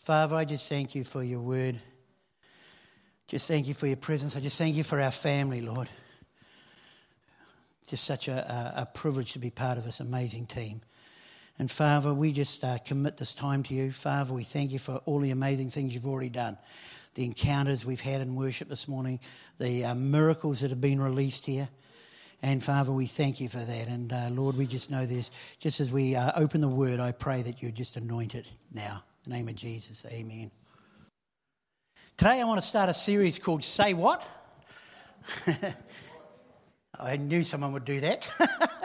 Father, I just thank you for your word. Just thank you for your presence. I just thank you for our family, Lord. Just such a, a, a privilege to be part of this amazing team. And Father, we just uh, commit this time to you. Father, we thank you for all the amazing things you've already done. The encounters we've had in worship this morning, the uh, miracles that have been released here. And Father, we thank you for that. And uh, Lord, we just know this. Just as we uh, open the word, I pray that you just anoint it now. In the name of Jesus, amen. Today I want to start a series called Say What? I knew someone would do that.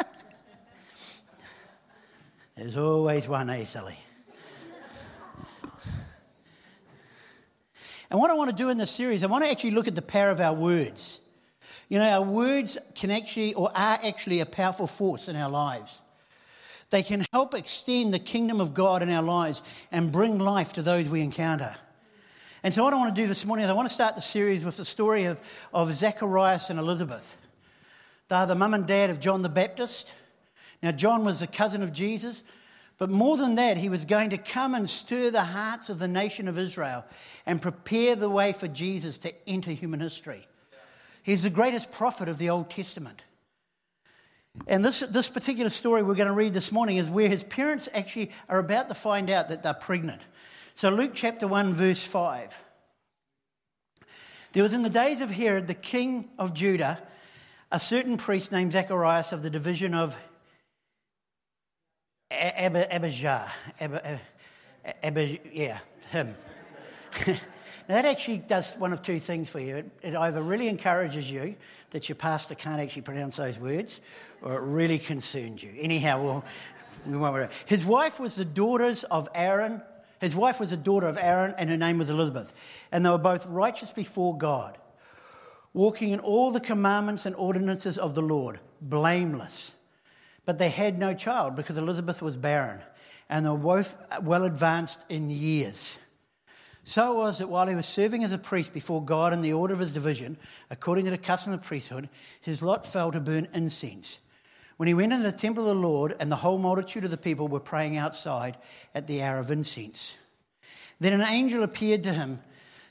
There's always one, eh, and what I want to do in this series, I want to actually look at the power of our words. You know, our words can actually, or are actually, a powerful force in our lives. They can help extend the kingdom of God in our lives and bring life to those we encounter. And so, what I want to do this morning is I want to start the series with the story of, of Zacharias and Elizabeth. They're the mum and dad of John the Baptist. Now, John was a cousin of Jesus, but more than that, he was going to come and stir the hearts of the nation of Israel and prepare the way for Jesus to enter human history. He's the greatest prophet of the Old Testament. And this, this particular story we're going to read this morning is where his parents actually are about to find out that they're pregnant. So, Luke chapter 1, verse 5. There was in the days of Herod, the king of Judah, a certain priest named Zacharias of the division of Abijah. Abijah, yeah, him. Now, that actually does one of two things for you. It, it, either really encourages you that your pastor can't actually pronounce those words, or it really concerned you. Anyhow, we'll, we won't worry. His wife was the daughters of Aaron. His wife was a daughter of Aaron, and her name was Elizabeth. And they were both righteous before God, walking in all the commandments and ordinances of the Lord, blameless. But they had no child because Elizabeth was barren, and they were both well advanced in years. So it was that while he was serving as a priest before God in the order of his division, according to the custom of the priesthood, his lot fell to burn incense. When he went into the temple of the Lord, and the whole multitude of the people were praying outside at the hour of incense. Then an angel appeared to him,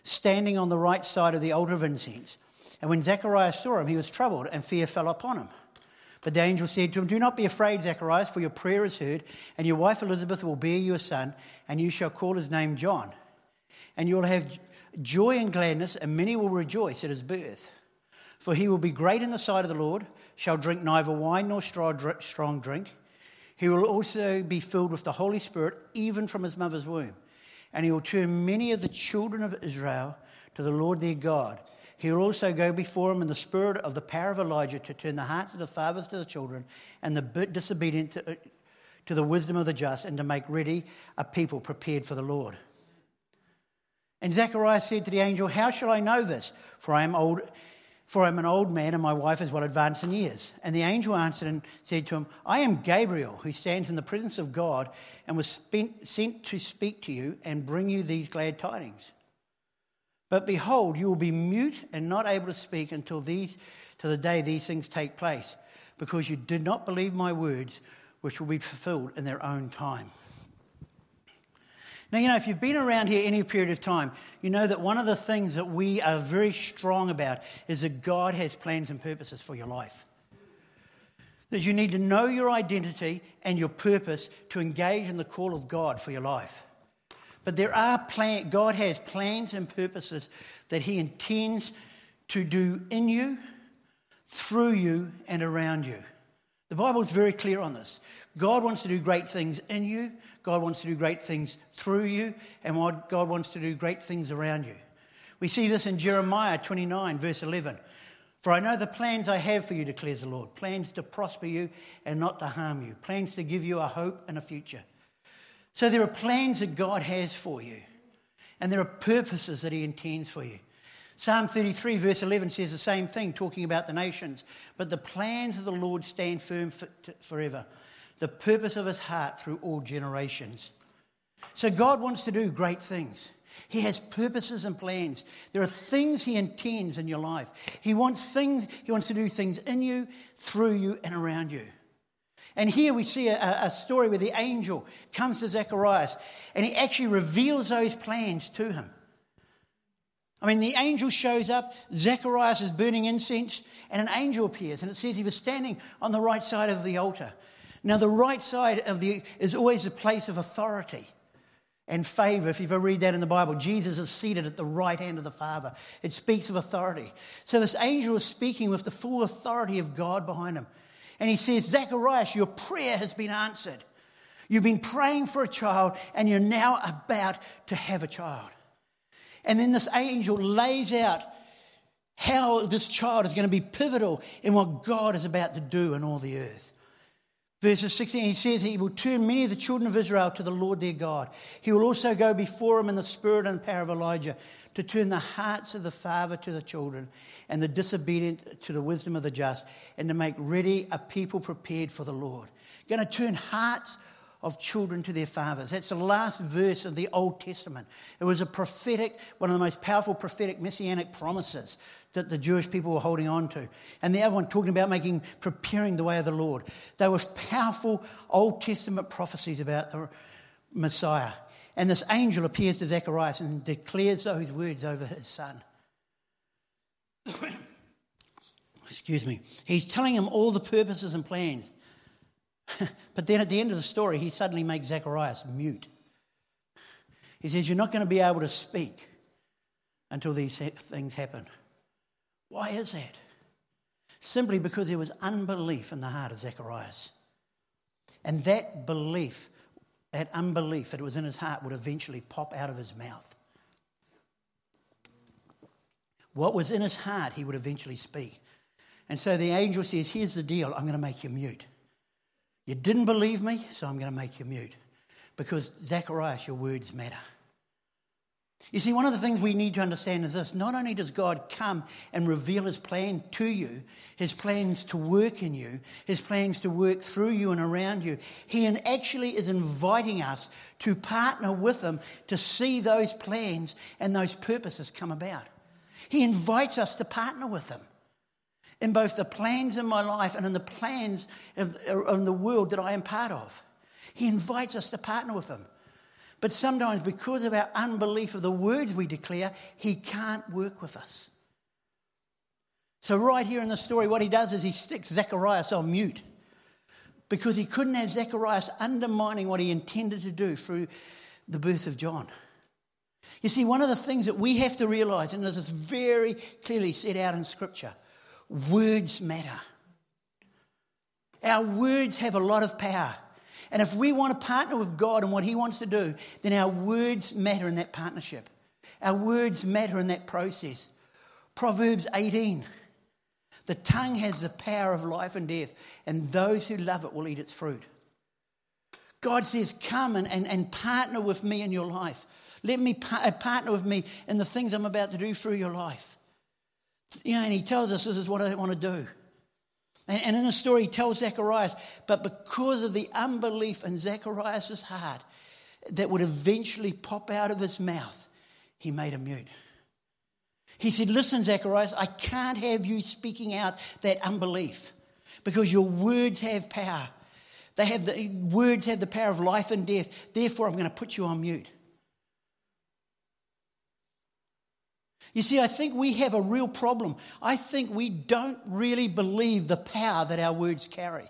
standing on the right side of the altar of incense. And when Zechariah saw him, he was troubled, and fear fell upon him. But the angel said to him, Do not be afraid, Zacharias, for your prayer is heard, and your wife Elizabeth will bear you a son, and you shall call his name John and you will have joy and gladness, and many will rejoice at his birth. For he will be great in the sight of the Lord, shall drink neither wine nor strong drink. He will also be filled with the Holy Spirit, even from his mother's womb. And he will turn many of the children of Israel to the Lord their God. He will also go before him in the spirit of the power of Elijah to turn the hearts of the fathers to the children and the disobedient to, to the wisdom of the just, and to make ready a people prepared for the Lord. And Zechariah said to the angel, How shall I know this? For I am old. For I am an old man, and my wife is well advanced in years. And the angel answered and said to him, I am Gabriel, who stands in the presence of God, and was spent, sent to speak to you and bring you these glad tidings. But behold, you will be mute and not able to speak until these, to the day these things take place, because you did not believe my words, which will be fulfilled in their own time. Now, you know, if you've been around here any period of time, you know that one of the things that we are very strong about is that God has plans and purposes for your life. That you need to know your identity and your purpose to engage in the call of God for your life. But there are God has plans and purposes that He intends to do in you, through you, and around you. The Bible is very clear on this. God wants to do great things in you, God wants to do great things through you, and God wants to do great things around you. We see this in Jeremiah 29, verse 11. For I know the plans I have for you, declares the Lord plans to prosper you and not to harm you, plans to give you a hope and a future. So there are plans that God has for you, and there are purposes that He intends for you. Psalm 33, verse 11 says the same thing, talking about the nations. But the plans of the Lord stand firm for, forever, the purpose of his heart through all generations. So God wants to do great things. He has purposes and plans. There are things he intends in your life. He wants things, he wants to do things in you, through you, and around you. And here we see a, a, story where the angel comes to Zacharias and he actually reveals those plans to him. I mean, the angel shows up, Zacharias is burning incense, and an angel appears, and it says he was standing on the right side of the altar. Now, the right side of the is always a place of authority and favor. If you ever read that in the Bible, Jesus is seated at the right hand of the Father. It speaks of authority. So this angel is speaking with the full authority of God behind him. And he says, Zacharias, your prayer has been answered. You've been praying for a child, and you're now about to have a child. And then this angel lays out how this child is going to be pivotal in what God is about to do in all the earth. Verses 16, he says he will turn many of the children of Israel to the Lord their God. He will also go before him in the spirit and power of Elijah to turn the hearts of the father to the children and the disobedient to the wisdom of the just and to make ready a people prepared for the Lord. Going to turn hearts of children to their fathers. That's the last verse of the Old Testament. It was a prophetic, one of the most powerful prophetic messianic promises that the Jewish people were holding on to. And the other one talking about making, preparing the way of the Lord. There were powerful Old Testament prophecies about the Messiah. And this angel appears to Zacharias and declares those words over his son. Excuse me. He's telling him all the purposes and plans. but then at the end of the story, he suddenly makes Zacharias mute. He says, You're not going to be able to speak until these things happen. Why is that? Simply because there was unbelief in the heart of Zacharias. And that belief, that unbelief that was in his heart, would eventually pop out of his mouth. What was in his heart, he would eventually speak. And so the angel says, Here's the deal I'm going to make you mute. You didn't believe me, so I'm going to make you mute. Because, Zacharias, your words matter. You see, one of the things we need to understand is this not only does God come and reveal his plan to you, his plans to work in you, his plans to work through you and around you, he actually is inviting us to partner with him to see those plans and those purposes come about. He invites us to partner with him in both the plans in my life and in the plans of, of the world that I am part of. He invites us to partner with Him. But sometimes, because of our unbelief of the words we declare, He can't work with us. So, right here in the story, what He does is He sticks Zacharias on mute because He couldn't have Zacharias undermining what He intended to do through the birth of John. You see, one of the things that we have to realize, and this is very clearly set out in Scripture, Words matter. Our words have a lot of power. And if we want to partner with God and what He wants to do, then our words matter in that partnership. Our words matter in that process. Proverbs 18 The tongue has the power of life and death, and those who love it will eat its fruit. God says, Come and, and, and partner with me in your life. Let me par- uh, partner with me in the things I'm about to do through your life. You know, and he tells us this is what I want to do. And, and in the story, he tells Zacharias, but because of the unbelief in Zacharias' heart that would eventually pop out of his mouth, he made him mute. He said, Listen, Zacharias, I can't have you speaking out that unbelief because your words have power. They have the words have the power of life and death. Therefore, I'm going to put you on mute. You see, I think we have a real problem. I think we don't really believe the power that our words carry.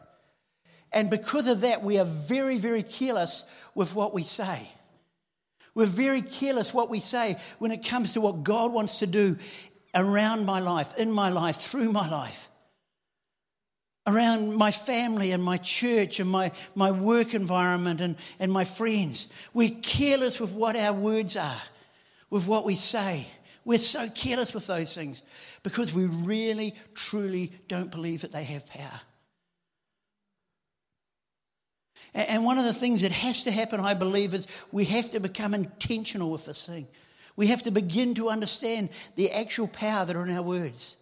And because of that, we are very, very careless with what we say. We're very careless what we say when it comes to what God wants to do around my life, in my life, through my life, around my family and my church and my, my work environment and, and my friends. We're careless with what our words are, with what we say. We're so careless with those things because we really, truly don't believe that they have power. And one of the things that has to happen, I believe, is we have to become intentional with this thing. We have to begin to understand the actual power that are in our words.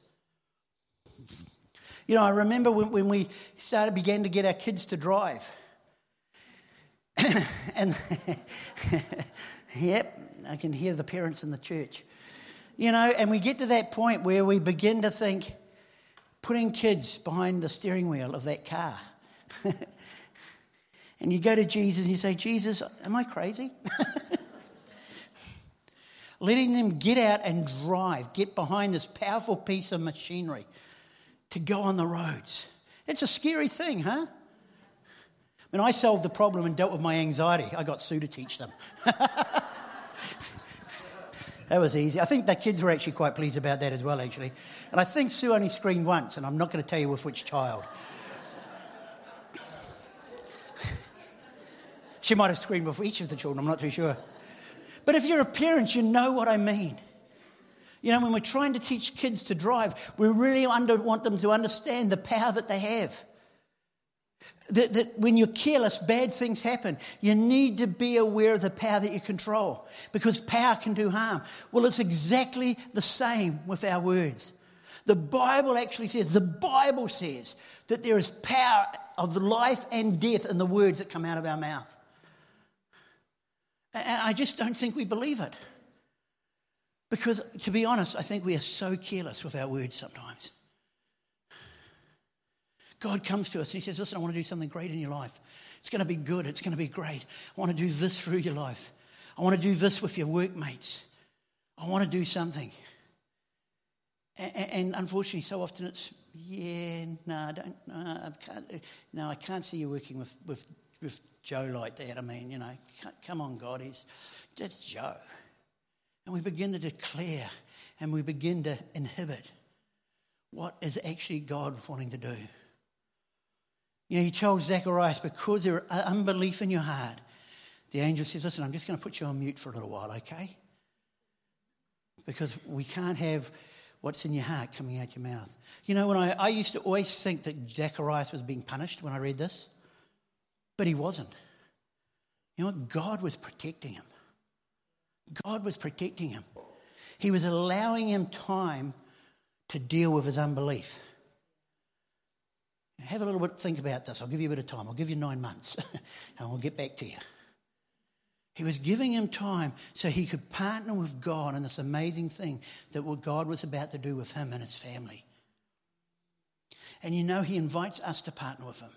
You know, I remember when, when we started, began to get our kids to drive. and, yep, I can hear the parents in the church. You know, and we get to that point where we begin to think putting kids behind the steering wheel of that car. And you go to Jesus and you say, Jesus, am I crazy? Letting them get out and drive, get behind this powerful piece of machinery to go on the roads. It's a scary thing, huh? When I solved the problem and dealt with my anxiety, I got Sue to teach them. that was easy. I think the kids were actually quite pleased about that as well, actually. And I think Sue only screamed once, and I'm not going to tell you with which child. she might have screamed with each of the children, I'm not too sure. But if you're a parent, you know what I mean. You know, when we're trying to teach kids to drive, we really under, want them to understand the power that they have. That, that when you're careless, bad things happen. You need to be aware of the power that you control because power can do harm. Well, it's exactly the same with our words. The Bible actually says, the Bible says that there is power of life and death in the words that come out of our mouth. And I just don't think we believe it. Because, to be honest, I think we are so careless with our words sometimes. God comes to us and He says, Listen, I want to do something great in your life. It's going to be good. It's going to be great. I want to do this through your life. I want to do this with your workmates. I want to do something. And, unfortunately, so often it's, yeah, no, I don't, no, I can't, no, I can't see you working with, with, with Joe like that. I mean, you know, come on, God, he's just Joe. And we begin to declare and we begin to inhibit what is actually God wanting to do. You know, he told Zacharias, because there is unbelief in your heart, the angel says, Listen, I'm just going to put you on mute for a little while, okay? Because we can't have what's in your heart coming out your mouth. You know, when I, I used to always think that Zacharias was being punished when I read this, but he wasn't. You know what? God was protecting him. God was protecting him. He was allowing him time to deal with his unbelief. Have a little bit, think about this. I'll give you a bit of time. I'll give you nine months and we'll get back to you. He was giving him time so he could partner with God in this amazing thing that what God was about to do with him and his family. And you know, he invites us to partner with him.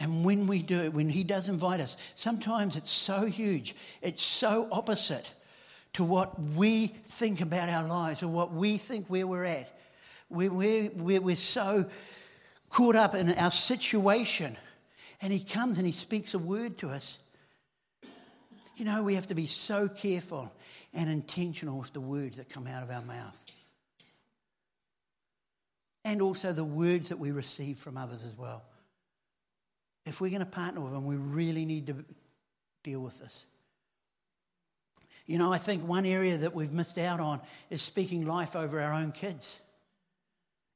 And when we do it, when he does invite us, sometimes it's so huge, it's so opposite to what we think about our lives or what we think where we're at. We're, we're, we're so caught up in our situation. And he comes and he speaks a word to us. You know, we have to be so careful and intentional with the words that come out of our mouth. And also the words that we receive from others as well. If we're going to partner with them, we really need to deal with this. You know, I think one area that we've missed out on is speaking life over our own kids.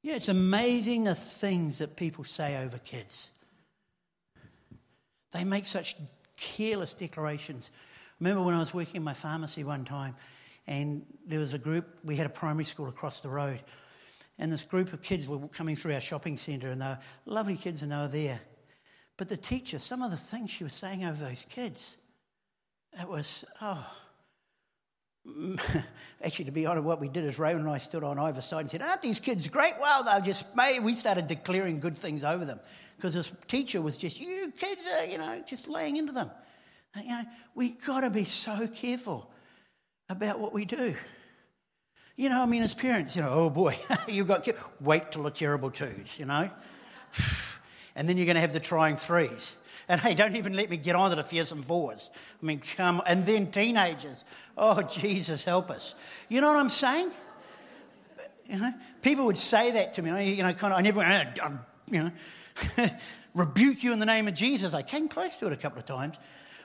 Yeah, it's amazing the things that people say over kids. They make such careless declarations. I remember when I was working in my pharmacy one time, and there was a group, we had a primary school across the road, and this group of kids were coming through our shopping centre, and they were lovely kids, and they were there. But the teacher, some of the things she was saying over those kids, it was, oh, actually, to be honest, what we did is Raymond and I stood on either side and said, Aren't these kids great? Well, they're just made. We started declaring good things over them because this teacher was just, You kids are, you know, just laying into them. And, you know, we've got to be so careful about what we do. You know, I mean, as parents, you know, oh boy, you've got kids. Wait till the terrible twos, you know? and then you're going to have the trying threes. And hey, don't even let me get on to the fearsome fours. I mean, come, and then teenagers. Oh, Jesus, help us. You know what I'm saying? You know, people would say that to me. You know, kind of, I never, uh, you know, rebuke you in the name of Jesus. I came close to it a couple of times.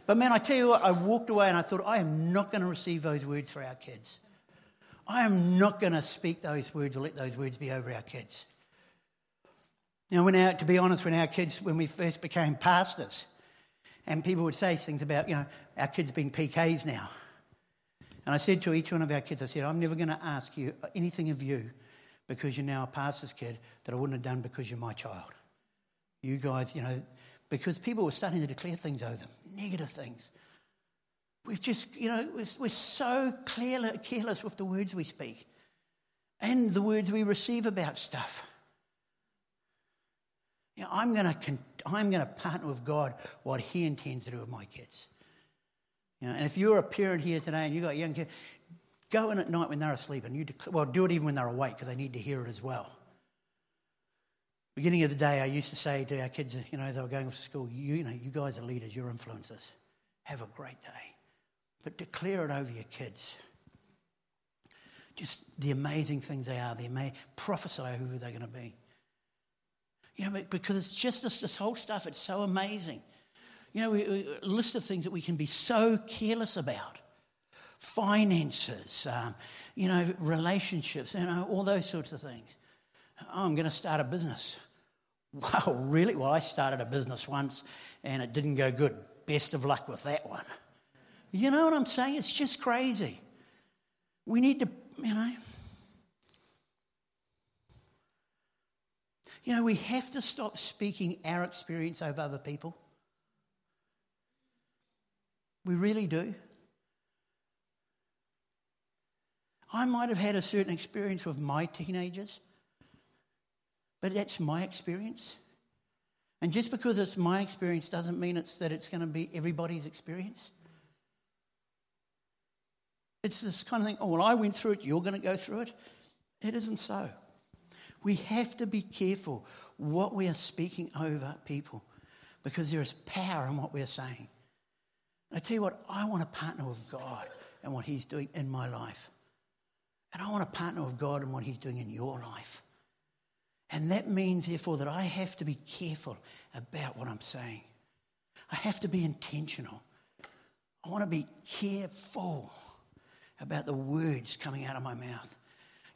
But man, I tell you what, I walked away and I thought, I am not going to receive those words for our kids. I am not going to speak those words or let those words be over our kids. Now, when our, to be honest, when our kids, when we first became pastors, and people would say things about, you know, our kids being PKs now. And I said to each one of our kids, I said, I'm never going to ask you anything of you because you're now a pastor's kid that I wouldn't have done because you're my child. You guys, you know, because people were starting to declare things over them, negative things. We've just, you know, we're, we're so clear, careless with the words we speak and the words we receive about stuff. You know, I'm going to I'm going to partner with God what He intends to do with my kids. You know, and if you're a parent here today and you've got young kids, go in at night when they're asleep and you declare, well, do it even when they're awake because they need to hear it as well. Beginning of the day, I used to say to our kids, you know, they were going off to school, you, you know, you guys are leaders, you're influencers. Have a great day. But declare it over your kids. Just the amazing things they are. They may prophesy who they're going to be. You know, because it's just this, this whole stuff, it's so amazing. You know, a list of things that we can be so careless about finances, um, you know, relationships, you know, all those sorts of things. Oh, I'm going to start a business. Wow, really? Well, I started a business once and it didn't go good. Best of luck with that one. You know what I'm saying? It's just crazy. We need to, you know. You know, we have to stop speaking our experience over other people. We really do. I might have had a certain experience with my teenagers, but that's my experience. And just because it's my experience doesn't mean it's that it's going to be everybody's experience. It's this kind of thing, oh, well, I went through it, you're going to go through it. It isn't so. We have to be careful what we are speaking over people because there is power in what we are saying. I tell you what, I want to partner with God and what He's doing in my life. And I want to partner with God and what He's doing in your life. And that means, therefore, that I have to be careful about what I'm saying. I have to be intentional. I want to be careful about the words coming out of my mouth.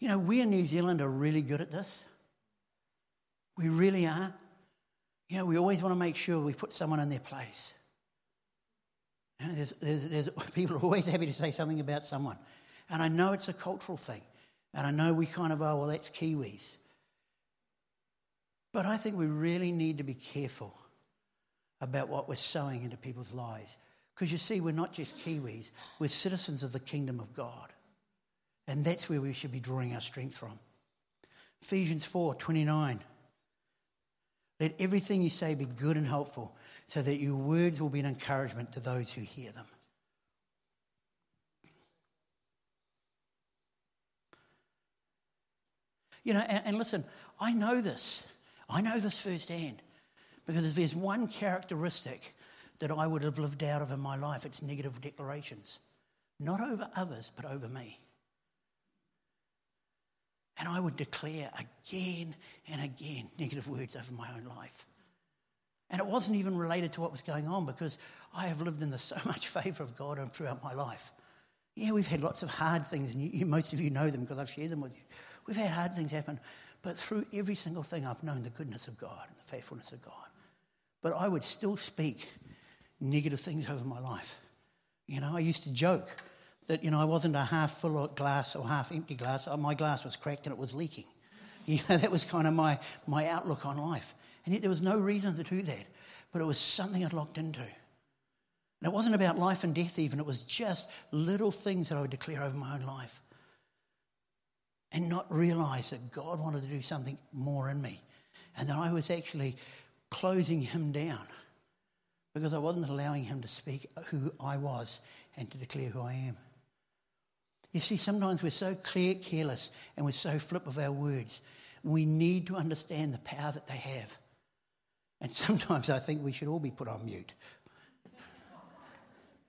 You know, we in New Zealand are really good at this. We really are. You know, we always want to make sure we put someone in their place. You know, there's, there's, there's, people are always happy to say something about someone. And I know it's a cultural thing. And I know we kind of are, well, that's Kiwis. But I think we really need to be careful about what we're sowing into people's lives. Because you see, we're not just Kiwis, we're citizens of the kingdom of God. And that's where we should be drawing our strength from. Ephesians 4 29. Let everything you say be good and helpful, so that your words will be an encouragement to those who hear them. You know, and, and, listen, I know this. I know this firsthand. Because if there's one characteristic that I would have lived out of in my life, it's negative declarations. Not over others, but over me. And I would declare again and again negative words over my own life. And it wasn't even related to what was going on because I have lived in the so much favour of God throughout my life. Yeah, we've had lots of hard things, and you, most of you know them because I've shared them with you. We've had hard things happen, but through every single thing, I've known the goodness of God and the faithfulness of God. But I would still speak negative things over my life. You know, I used to joke that, you know, I wasn't a half full glass or half empty glass. Uh, my glass was cracked and it was leaking. You know, that was kind of my, my outlook on life. And yet there was no reason to do that. But it was something I'd locked into. And it wasn't about life and death, even. It was just little things that I would declare over my own life. And not realize that God wanted to do something more in me. And that I was actually closing Him down because I wasn't allowing Him to speak who I was and to declare who I am. You see, sometimes we're so clear, careless and we're so flip of our words. We need to understand the power that they have. And sometimes I think we should all be put on mute.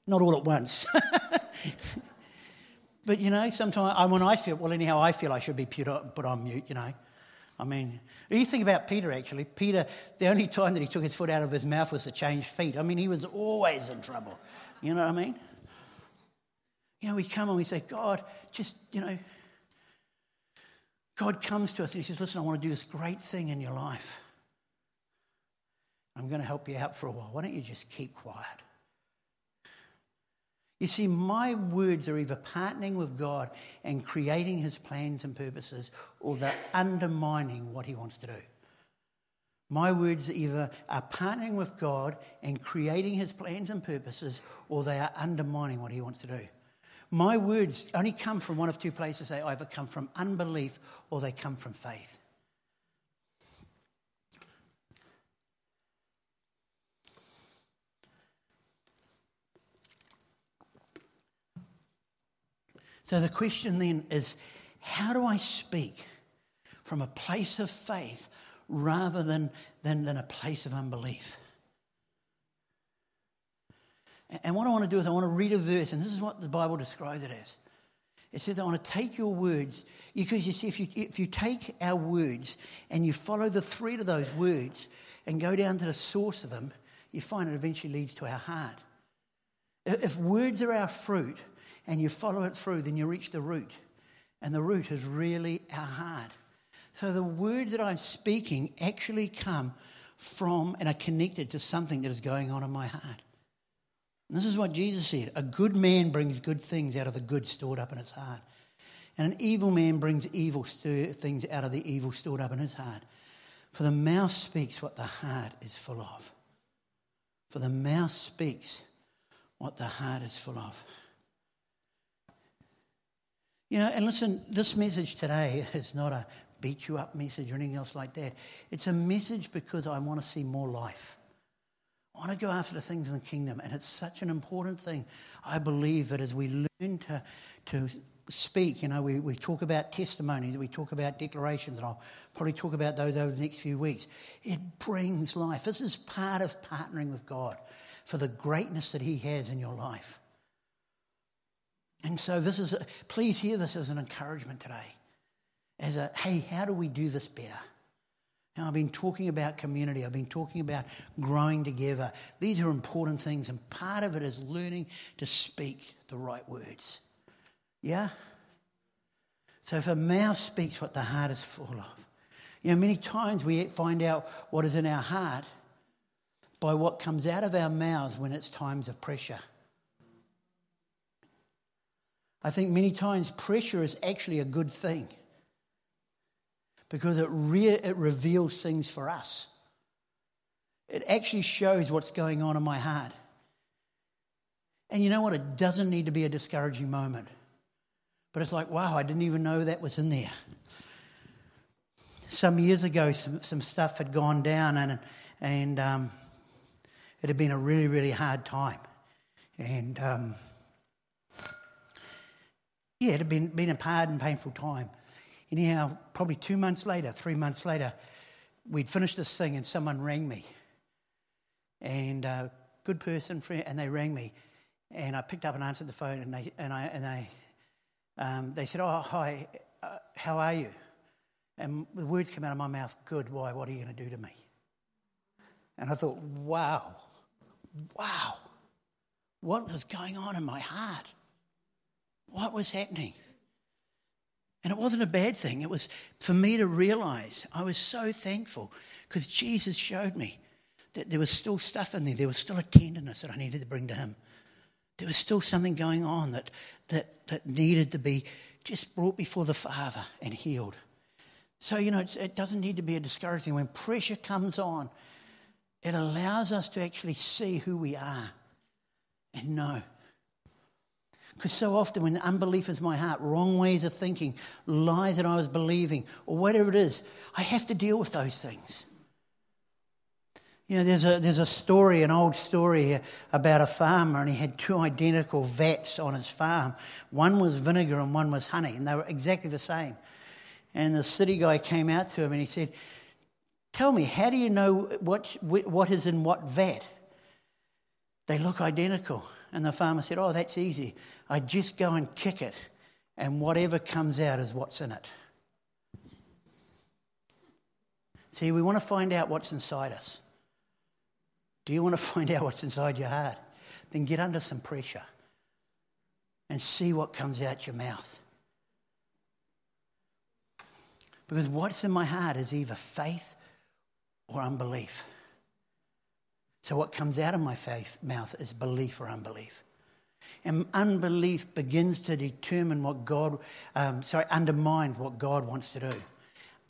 Not all at once. but you know, sometimes I, when I feel, well, anyhow, I feel I should be put on mute, you know. I mean, you think about Peter actually. Peter, the only time that he took his foot out of his mouth was to change feet. I mean, he was always in trouble. You know what I mean? You know, we come and we say, God, just, you know, God comes to us and He says, Listen, I want to do this great thing in your life. I'm going to help you out for a while. Why don't you just keep quiet? You see, my words are either partnering with God and creating his plans and purposes, or they're undermining what he wants to do. My words either are partnering with God and creating his plans and purposes, or they are undermining what he wants to do. My words only come from one of two places. They either come from unbelief or they come from faith. So the question then is how do I speak from a place of faith rather than, than, than a place of unbelief? And what I want to do is I want to read a verse, and this is what the Bible describes it as. It says, I want to take your words, because you see, if you, if you take our words and you follow the thread of those words and go down to the source of them, you find it eventually leads to our heart. If words are our fruit and you follow it through, then you reach the root. And the root is really our heart. So the words that I'm speaking actually come from and are connected to something that is going on in my heart. This is what Jesus said A good man brings good things out of the good stored up in his heart. And an evil man brings evil things out of the evil stored up in his heart. For the mouth speaks what the heart is full of. For the mouth speaks what the heart is full of. You know, and listen, this message today is not a beat you up message or anything else like that. It's a message because I want to see more life. I want to go after the things in the kingdom. And it's such an important thing. I believe that as we learn to, to speak, you know, we, we talk about testimonies, we talk about declarations, and I'll probably talk about those over the next few weeks. It brings life. This is part of partnering with God for the greatness that He has in your life. And so, this is, a, please hear this as an encouragement today. As a, hey, how do we do this better? Now, I've been talking about community, I've been talking about growing together. These are important things, and part of it is learning to speak the right words. Yeah? So, if a mouth speaks what the heart is full of, you know, many times we find out what is in our heart by what comes out of our mouths when it's times of pressure. I think many times pressure is actually a good thing because it, re- it reveals things for us. It actually shows what's going on in my heart. And you know what? It doesn't need to be a discouraging moment. But it's like, wow, I didn't even know that was in there. Some years ago, some, some stuff had gone down, and, and um, it had been a really, really hard time. And um, yeah, it had been, been a hard and painful time. Anyhow, probably two months later, three months later, we'd finished this thing and someone rang me. And uh, good person, friend, and they rang me. And I picked up and answered the phone, and they, and I, and they, um, they said, Oh, hi, uh, how are you? And the words came out of my mouth, Good, why? What are you going to do to me? And I thought, Wow wow, what was going on in my heart? What was happening? And it wasn't a bad thing. It was for me to realize I was so thankful because Jesus showed me that there was still stuff in there. There was still a tenderness that I needed to bring to Him. There was still something going on that, that, that needed to be just brought before the Father and healed. So, you know, it doesn't need to be a discouraging. When pressure comes on, it allows us to actually see who we are and know. Because so often, when unbelief is my heart, wrong ways of thinking, lies that I was believing, or whatever it is, I have to deal with those things. You know, there's a, there's a story, an old story here, about a farmer, and he had two identical vats on his farm. One was vinegar and one was honey, and they were exactly the same. And the city guy came out to him and he said, Tell me, how do you know what, what is in what vat? They look identical. And the farmer said, Oh, that's easy. I just go and kick it, and whatever comes out is what's in it. See, we want to find out what's inside us. Do you want to find out what's inside your heart? Then get under some pressure and see what comes out your mouth. Because what's in my heart is either faith or unbelief. So, what comes out of my faith, mouth is belief or unbelief. And unbelief begins to determine what God, um, sorry, undermine what God wants to do.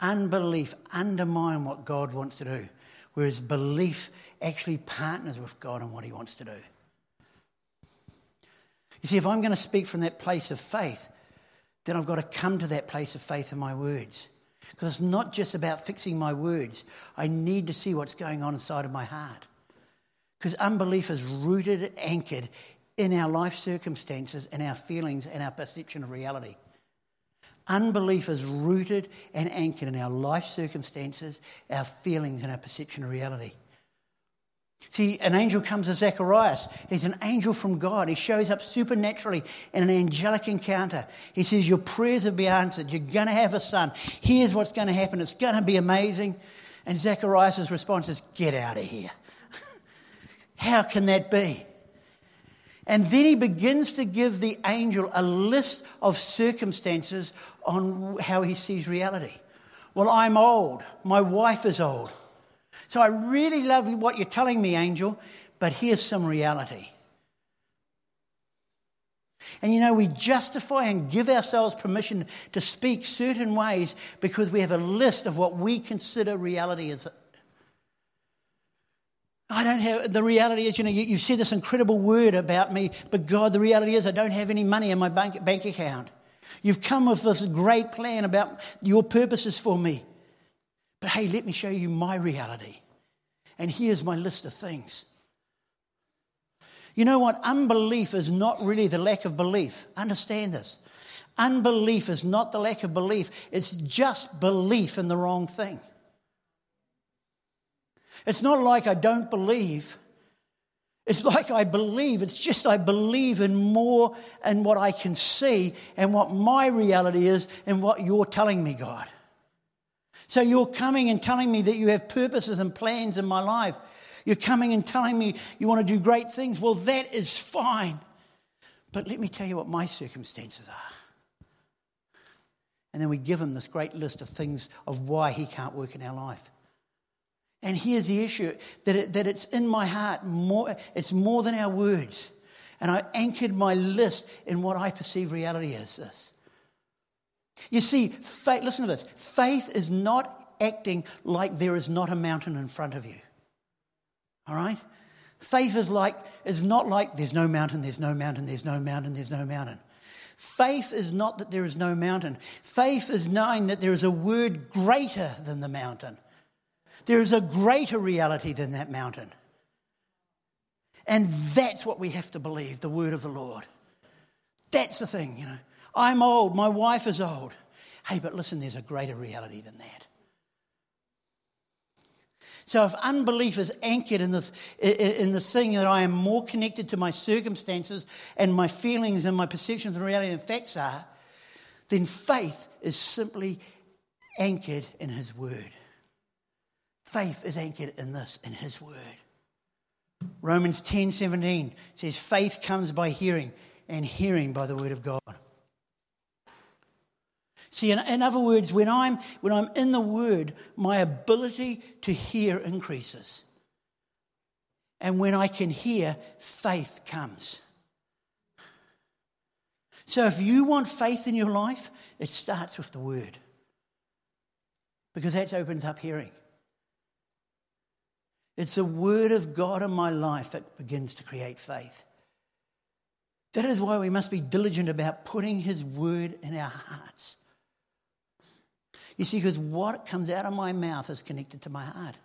Unbelief undermine what God wants to do, whereas belief actually partners with God on what He wants to do. You see, if I'm going to speak from that place of faith, then I've got to come to that place of faith in my words. Because it's not just about fixing my words, I need to see what's going on inside of my heart. Because unbelief is rooted, anchored in our life circumstances, in our feelings, and our perception of reality. Unbelief is rooted and anchored in our life circumstances, our feelings, and our perception of reality. See, an angel comes to Zacharias. He's an angel from God. He shows up supernaturally in an angelic encounter. He says, Your prayers have been answered. You're going to have a son. Here's what's going to happen. It's going to be amazing. And Zacharias' response is, Get out of here. How can that be? And then he begins to give the angel a list of circumstances on how he sees reality. Well, I'm old. My wife is old. So I really love what you're telling me, angel, but here's some reality. And you know, we justify and give ourselves permission to speak certain ways because we have a list of what we consider reality is. I don't have, the reality is, you know, you, you said this incredible word about me, but God, the reality is I don't have any money in my bank, bank account. You've come with this great plan about your purposes for me. But hey, let me show you my reality. And here's my list of things. You know what? Unbelief is not really the lack of belief. Understand this. Unbelief is not the lack of belief, it's just belief in the wrong thing. It's not like I don't believe. It's like I believe. It's just I believe in more and what I can see and what my reality is and what you're telling me, God. So you're coming and telling me that you have purposes and plans in my life. You're coming and telling me you want to do great things. Well, that is fine. But let me tell you what my circumstances are. And then we give him this great list of things of why he can't work in our life. And here's the issue that, it, that it's in my heart, more, it's more than our words. And I anchored my list in what I perceive reality as this. You see, faith, listen to this faith is not acting like there is not a mountain in front of you. All right? Faith is like is not like there's no mountain, there's no mountain, there's no mountain, there's no mountain. Faith is not that there is no mountain. Faith is knowing that there is a word greater than the mountain. There is a greater reality than that mountain. And that's what we have to believe, the word of the Lord. That's the thing, you know. I'm old, my wife is old. Hey, but listen, there's a greater reality than that. So if unbelief is anchored in the, in the thing that I am more connected to my circumstances and my feelings and my perceptions of reality than facts are, then faith is simply anchored in His Word. Faith is anchored in this, in His Word. Romans 10 17 says, Faith comes by hearing, and hearing by the Word of God. See, in, in, other words, when I'm, when I'm in the Word, my ability to hear increases. And when I can hear, faith comes. So if you want faith in your life, it starts with the Word. Because that opens up hearing. It's the Word of God in my life that begins to create faith. That is why we must be diligent about putting His Word in our hearts. You see, because what comes out of my mouth is connected to my heart.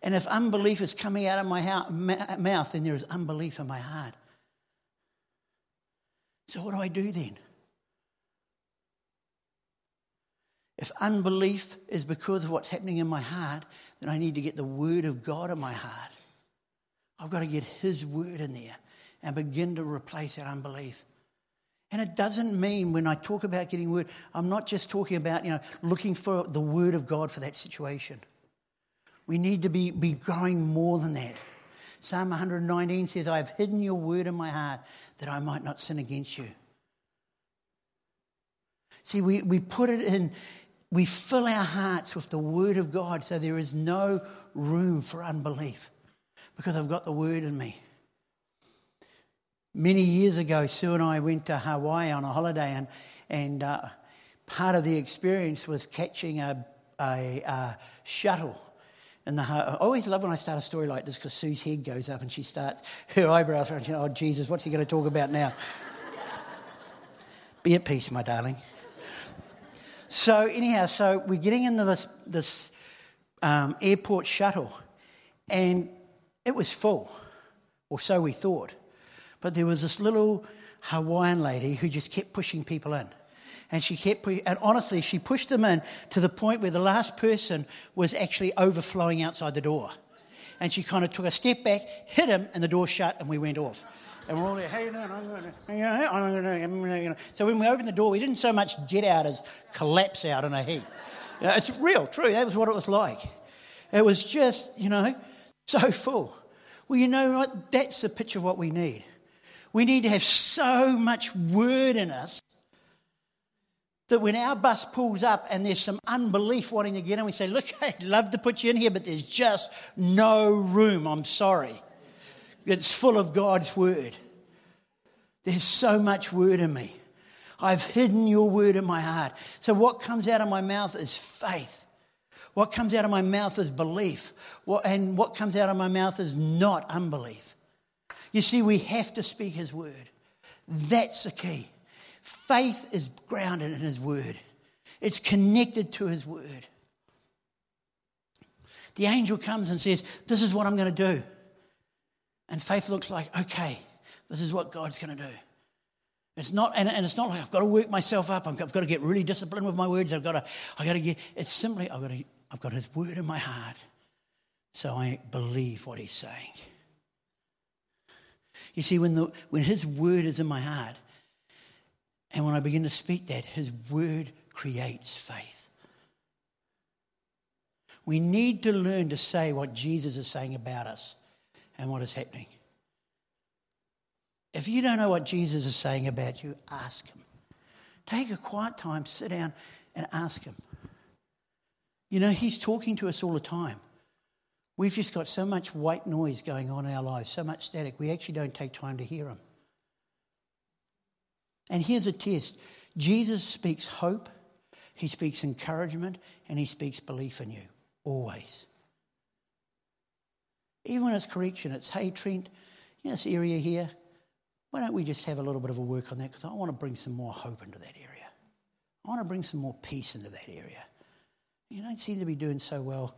And if unbelief is coming out of my mouth, then there is unbelief in my heart. So, what do I do then? If unbelief is because of what's happening in my heart, then I need to get the Word of God in my heart. I've got to get His Word in there and begin to replace that unbelief. And it doesn't mean when I talk about getting word, I'm not just talking about, you know, looking for the word of God for that situation. We need to be, be growing more than that. Psalm 119 says, I have hidden your word in my heart that I might not sin against you. See, we, we put it in, we fill our hearts with the word of God so there is no room for unbelief because I've got the word in me. Many years ago, Sue and I went to Hawaii on a holiday, and, and uh, part of the experience was catching a, a, a shuttle. And I always love when I start a story like this because Sue's head goes up and she starts, her eyebrows are, oh, Jesus, what's he going to talk about now? Be at peace, my darling. So, anyhow, so we're getting into this, this um, airport shuttle, and it was full or so we thought. But there was this little Hawaiian lady who just kept pushing people in. And she kept, and honestly, she pushed them in to the point where the last person was actually overflowing outside the door. And she kind of took a step back, hit him, and the door shut, and we went off. And we're all there, hey, no, So when we opened the door, we didn't so much get out as collapse out in a heap. It's real, true. That was what it was like. It was just, you know, so full. Well, you know what? That's the picture of what we need. We need to have so much word in us that when our bus pulls up and there's some unbelief wanting to get in, we say, Look, I'd love to put you in here, but there's just no room. I'm sorry. It's full of God's word. There's so much word in me. I've hidden your word in my heart. So, what comes out of my mouth is faith. What comes out of my mouth is belief. What, and what comes out of my mouth is not unbelief. You see, we have to speak his word. That's the key. Faith is grounded in his word, it's connected to his word. The angel comes and says, This is what I'm going to do. And faith looks like, okay, this is what God's going to do. It's not, and, and, it's not like I've got to work myself up. I've got, to get really disciplined with my words. I've got to, I've got to get, it's simply, I've got, to, I've got His word in my heart. So I believe what He's saying. You see, when, the, when His word is in my heart, and when I begin to speak that, His word creates faith. We need to learn to say what Jesus is saying about us and what is happening. If you don't know what Jesus is saying about you, ask Him. Take a quiet time, sit down, and ask Him. You know, He's talking to us all the time. We've just got so much white noise going on in our lives, so much static, we actually don't take time to hear Him. And here's a test Jesus speaks hope, He speaks encouragement, and He speaks belief in you, always. Even when it's correction, it's, hey, Trent, you know this area here? Why don't we just have a little bit of a work on that? Because I want to bring some more hope into that area. I want to bring some more peace into that area. You don't seem to be doing so well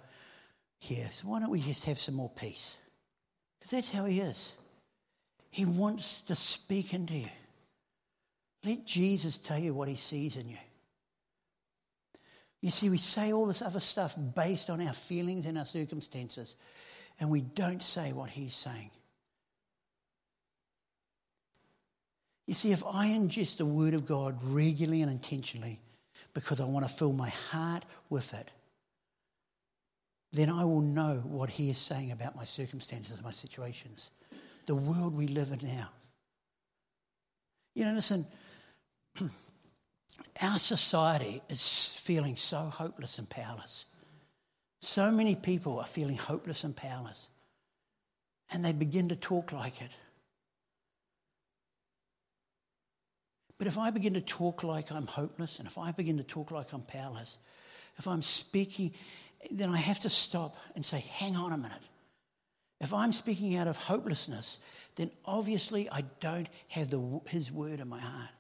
here, so why don't we just have some more peace? Because that's how He is. He wants to speak into you. Let Jesus tell you what he sees in you. You see, we say all this other stuff based on our feelings and our circumstances, and we don't say what he's saying. You see, if I ingest the Word of God regularly and intentionally because I want to fill my heart with it, then I will know what He is saying about my circumstances, my situations, the world we live in now. You know, listen, our society is feeling so hopeless and powerless. So many people are feeling hopeless and powerless. And they begin to talk like it. But if I begin to talk like I'm hopeless, and if I begin to talk like I'm powerless, if I'm speaking, then I have to stop and say, hang on a minute. If I'm speaking out of hopelessness, then obviously I don't have the, his word in my heart.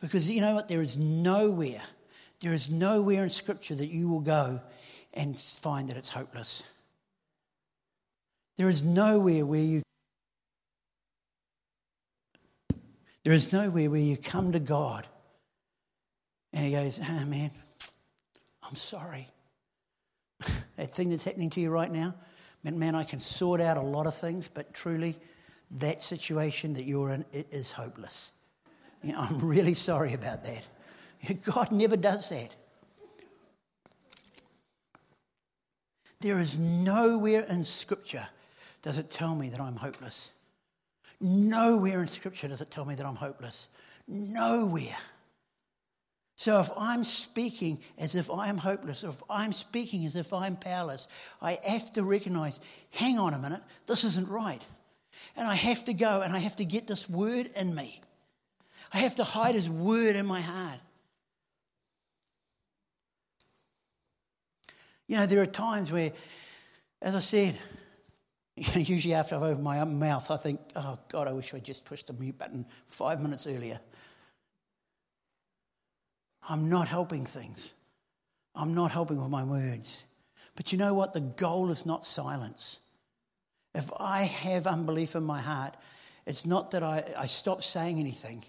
Because you know what? There is nowhere, there is nowhere in Scripture that you will go and find that it's hopeless. There is nowhere where you there is nowhere where you come to God and He goes, Ah, oh, man, I'm sorry. that thing that's happening to you right now, man, man, I can sort out a lot of things, but truly, that situation that you're in, it is hopeless. You know, I'm really sorry about that. God never does that. There is nowhere in Scripture does it tell me that I'm hopeless. Nowhere in Scripture does it tell me that I'm hopeless. Nowhere. So if I'm speaking as if I am hopeless, if I'm speaking as if I'm powerless, I have to recognize hang on a minute, this isn't right. And I have to go and I have to get this word in me. I have to hide His word in my heart. You know, there are times where, as I said, usually after I've opened my mouth, I think, oh God, I wish I'd just pushed the mute button five minutes earlier. I'm not helping things. I'm not helping with my words. But you know what? The goal is not silence. If I have unbelief in my heart, it's not that I, I stop saying anything.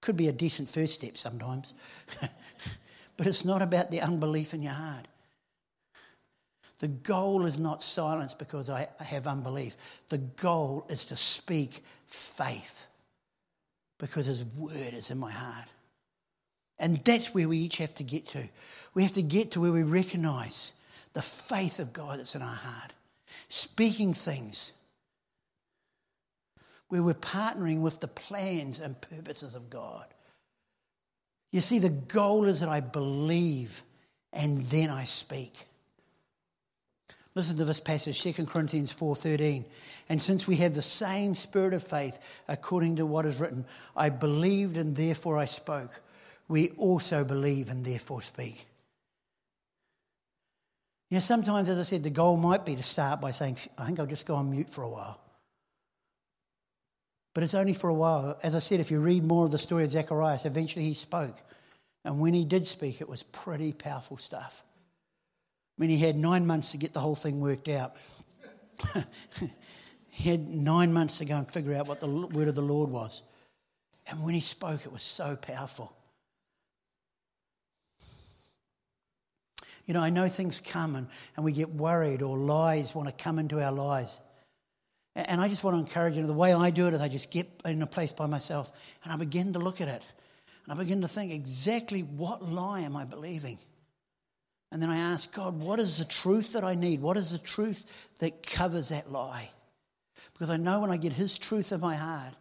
Could be a decent first step sometimes. but it's not about the unbelief in your heart. The goal is not silence because I have unbelief. The goal is to speak faith because His word is in my heart. And that's where we each have to get to. We have to get to where we recognize the faith of God that's in our heart, speaking things where we're partnering with the plans and purposes of God. You see, the goal is that I believe and then I speak. Listen to this passage, 2 Corinthians 4:13. And since we have the same spirit of faith according to what is written, I believed and therefore I spoke. We also believe and therefore speak. You know, sometimes, as I said, the goal might be to start by saying, I think I'll just go on mute for a while. But it's only for a while. As I said, if you read more of the story of Zacharias, eventually he spoke. And when he did speak, it was pretty powerful stuff. Mean, he had nine months to get the whole thing worked out. he had nine months to go and figure out what the word of the Lord was. And when he spoke, it was so powerful. You know, I know things come and, and we get worried or lies want to come into our lives. And I just want to encourage you. The way I do it is I just get in a place by myself and I begin to look at it. And I begin to think exactly what lie am I believing? And then I ask God, what is the truth that I need? What is the truth that covers that lie? Because I know when I get His truth in my heart,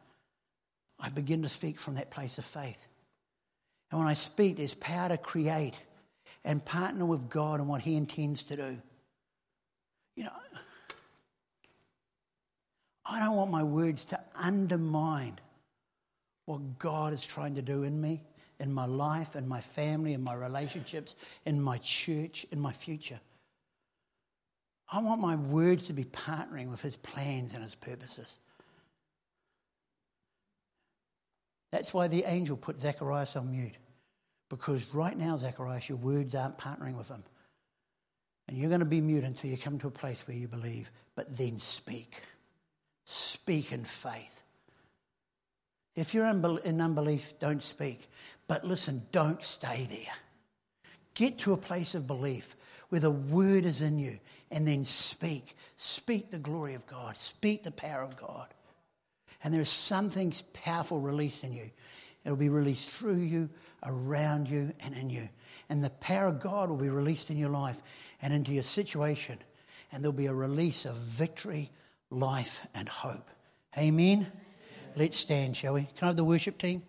I begin to speak from that place of faith. And when I speak, there's power to create and partner with God in what He intends to do. You know, I don't want my words to undermine what God is trying to do in me in my life, in my family, in my relationships, in my church, in my future. I want my words to be partnering with his plans and his purposes. That's why the angel put Zacharias on mute. Because right now, Zacharias, your words aren't partnering with him. And you're going to be mute until you come to a place where you believe, but then speak. Speak in faith. If you're in unbelief, don't speak. But listen, don't stay there. Get to a place of belief where the word is in you and then speak. Speak the glory of God, speak the power of God. And there's something powerful released in you. It'll be released through you, around you, and in you. And the power of God will be released in your life and into your situation. And there'll be a release of victory, life, and hope. Amen. Let's stand, shall we? Can I have the worship team?